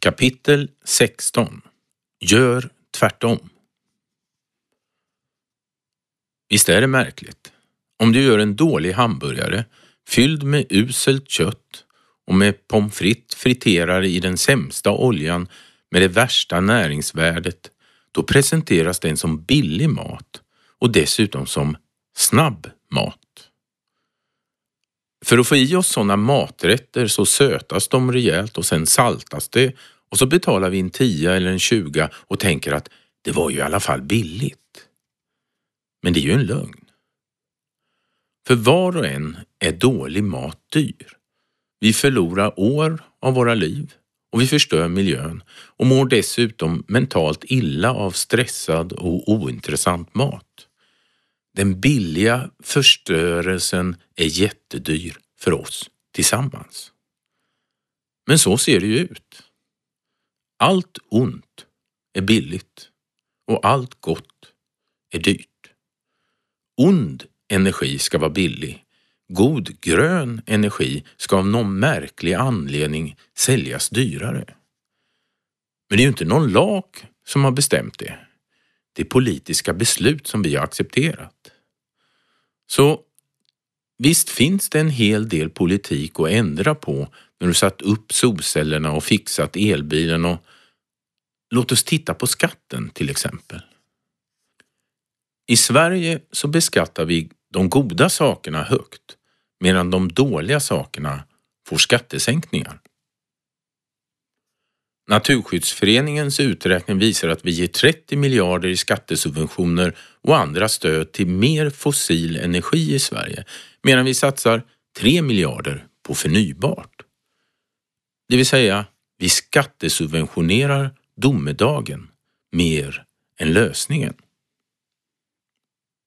Kapitel 16 Gör tvärtom. Visst är det märkligt? Om du gör en dålig hamburgare fylld med uselt kött och med pommes frites friterade i den sämsta oljan med det värsta näringsvärdet, då presenteras den som billig mat och dessutom som snabb mat. För att få i oss sådana maträtter så sötas de rejält och sen saltas det och så betalar vi en tia eller en tjuga och tänker att det var ju i alla fall billigt. Men det är ju en lögn. För var och en är dålig mat dyr. Vi förlorar år av våra liv och vi förstör miljön och mår dessutom mentalt illa av stressad och ointressant mat. Den billiga förstörelsen är jättedyr för oss tillsammans. Men så ser det ju ut. Allt ont är billigt och allt gott är dyrt. Ond energi ska vara billig. God grön energi ska av någon märklig anledning säljas dyrare. Men det är ju inte någon lag som har bestämt det. Det är politiska beslut som vi har accepterat. Så visst finns det en hel del politik att ändra på när du satt upp solcellerna och fixat elbilen och låt oss titta på skatten till exempel. I Sverige så beskattar vi de goda sakerna högt medan de dåliga sakerna får skattesänkningar. Naturskyddsföreningens uträkning visar att vi ger 30 miljarder i skattesubventioner och andra stöd till mer fossil energi i Sverige medan vi satsar 3 miljarder på förnybart. Det vill säga, vi skattesubventionerar domedagen mer än lösningen.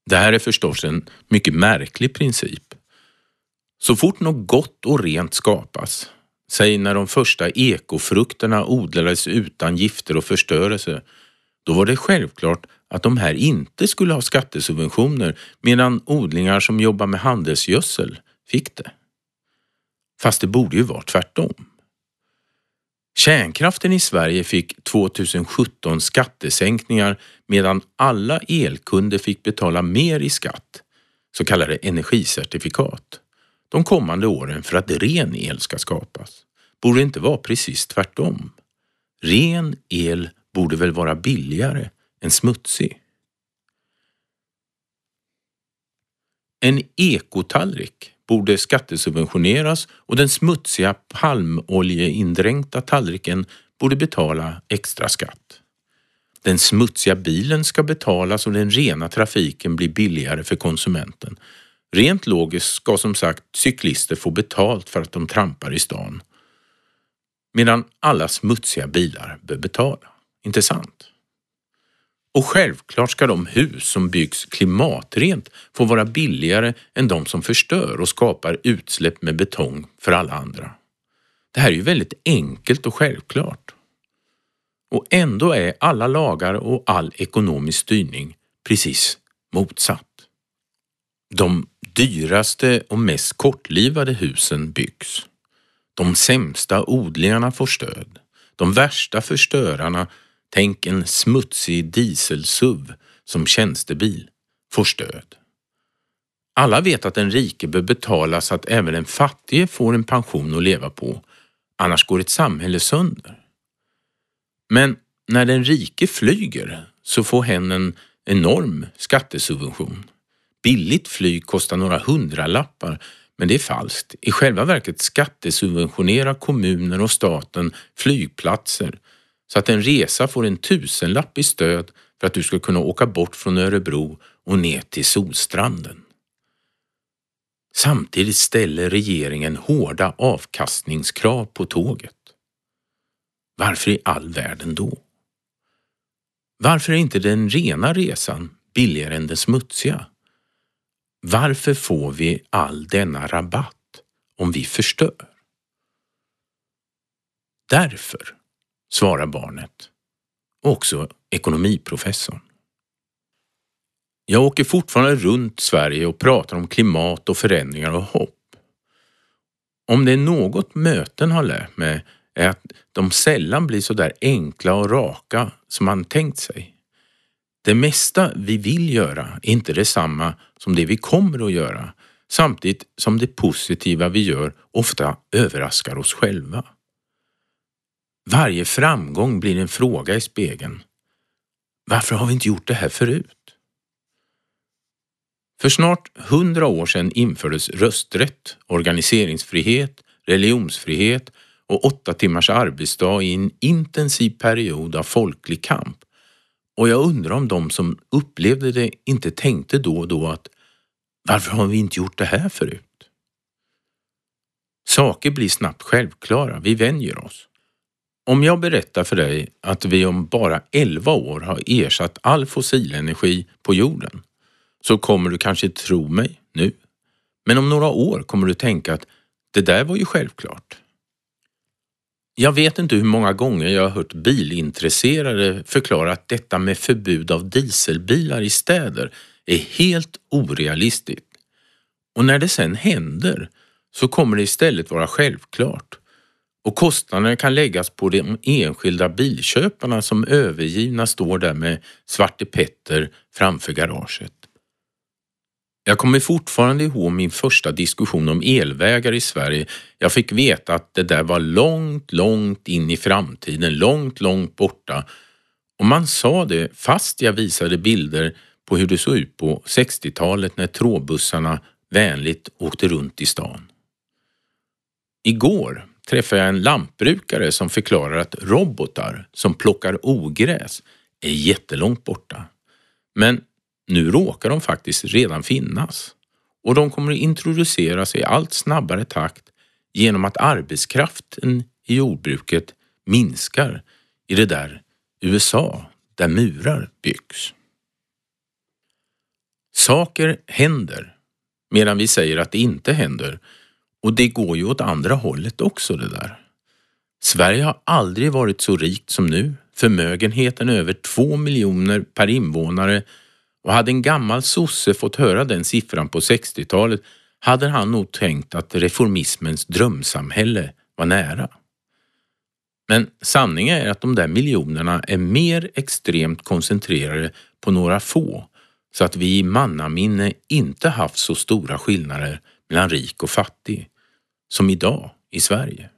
Det här är förstås en mycket märklig princip. Så fort något gott och rent skapas, säg när de första ekofrukterna odlades utan gifter och förstörelse, då var det självklart att de här inte skulle ha skattesubventioner medan odlingar som jobbar med handelsgödsel fick det. Fast det borde ju vara tvärtom. Kärnkraften i Sverige fick 2017 skattesänkningar medan alla elkunder fick betala mer i skatt, så kallade energicertifikat, de kommande åren för att ren el ska skapas. Borde det inte vara precis tvärtom? Ren el borde väl vara billigare än smutsig? En ekotallrik borde skattesubventioneras och den smutsiga palmoljeindränkta tallriken borde betala extra skatt. Den smutsiga bilen ska betalas och den rena trafiken blir billigare för konsumenten. Rent logiskt ska som sagt cyklister få betalt för att de trampar i stan. Medan alla smutsiga bilar bör betala. Inte sant? Och självklart ska de hus som byggs klimatrent få vara billigare än de som förstör och skapar utsläpp med betong för alla andra. Det här är ju väldigt enkelt och självklart. Och ändå är alla lagar och all ekonomisk styrning precis motsatt. De dyraste och mest kortlivade husen byggs. De sämsta odlingarna får stöd. De värsta förstörarna Tänk en smutsig dieselsuv som tjänstebil får stöd. Alla vet att den rike bör betala så att även den fattige får en pension att leva på, annars går ett samhälle sönder. Men när den rike flyger så får hen en enorm skattesubvention. Billigt flyg kostar några hundralappar men det är falskt. I själva verket skattesubventionerar kommuner och staten flygplatser så att en resa får en tusenlapp i stöd för att du ska kunna åka bort från Örebro och ner till Solstranden. Samtidigt ställer regeringen hårda avkastningskrav på tåget. Varför i all världen då? Varför är inte den rena resan billigare än den smutsiga? Varför får vi all denna rabatt om vi förstör? Därför svarar barnet. Och också ekonomiprofessorn. Jag åker fortfarande runt Sverige och pratar om klimat och förändringar och hopp. Om det är något möten har lärt mig är att de sällan blir så där enkla och raka som man tänkt sig. Det mesta vi vill göra är inte detsamma som det vi kommer att göra, samtidigt som det positiva vi gör ofta överraskar oss själva. Varje framgång blir en fråga i spegeln. Varför har vi inte gjort det här förut? För snart hundra år sedan infördes rösträtt, organiseringsfrihet, religionsfrihet och åtta timmars arbetsdag i en intensiv period av folklig kamp. Och jag undrar om de som upplevde det inte tänkte då och då att varför har vi inte gjort det här förut? Saker blir snabbt självklara, vi vänjer oss. Om jag berättar för dig att vi om bara 11 år har ersatt all fossilenergi på jorden så kommer du kanske tro mig nu. Men om några år kommer du tänka att det där var ju självklart. Jag vet inte hur många gånger jag har hört bilintresserade förklara att detta med förbud av dieselbilar i städer är helt orealistiskt. Och när det sen händer så kommer det istället vara självklart och kostnaderna kan läggas på de enskilda bilköparna som övergivna står där med Svarte Petter framför garaget. Jag kommer fortfarande ihåg min första diskussion om elvägar i Sverige. Jag fick veta att det där var långt, långt in i framtiden, långt, långt borta. Och man sa det fast jag visade bilder på hur det såg ut på 60-talet när trådbussarna vänligt åkte runt i stan. Igår träffade jag en lantbrukare som förklarar att robotar som plockar ogräs är jättelångt borta. Men nu råkar de faktiskt redan finnas och de kommer att introduceras i allt snabbare takt genom att arbetskraften i jordbruket minskar i det där USA där murar byggs. Saker händer medan vi säger att det inte händer och det går ju åt andra hållet också det där. Sverige har aldrig varit så rikt som nu. Förmögenheten är över två miljoner per invånare och hade en gammal sosse fått höra den siffran på 60-talet hade han nog tänkt att reformismens drömsamhälle var nära. Men sanningen är att de där miljonerna är mer extremt koncentrerade på några få så att vi i mannaminne inte haft så stora skillnader mellan rik och fattig som idag i Sverige.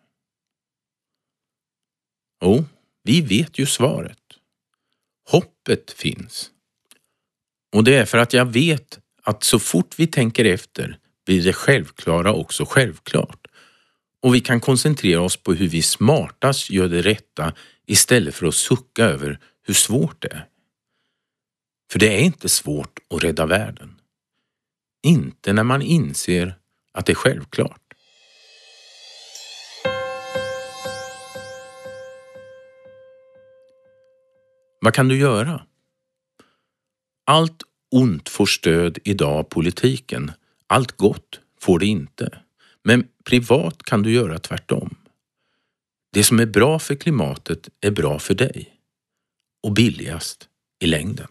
Jo, vi vet ju svaret. Hoppet finns. Och det är för att jag vet att så fort vi tänker efter blir det självklara också självklart. Och vi kan koncentrera oss på hur vi smartast gör det rätta istället för att sucka över hur svårt det är. För det är inte svårt att rädda världen. Inte när man inser att det är självklart. Vad kan du göra? Allt ont får stöd idag av politiken. Allt gott får det inte. Men privat kan du göra tvärtom. Det som är bra för klimatet är bra för dig och billigast i längden.